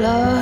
love.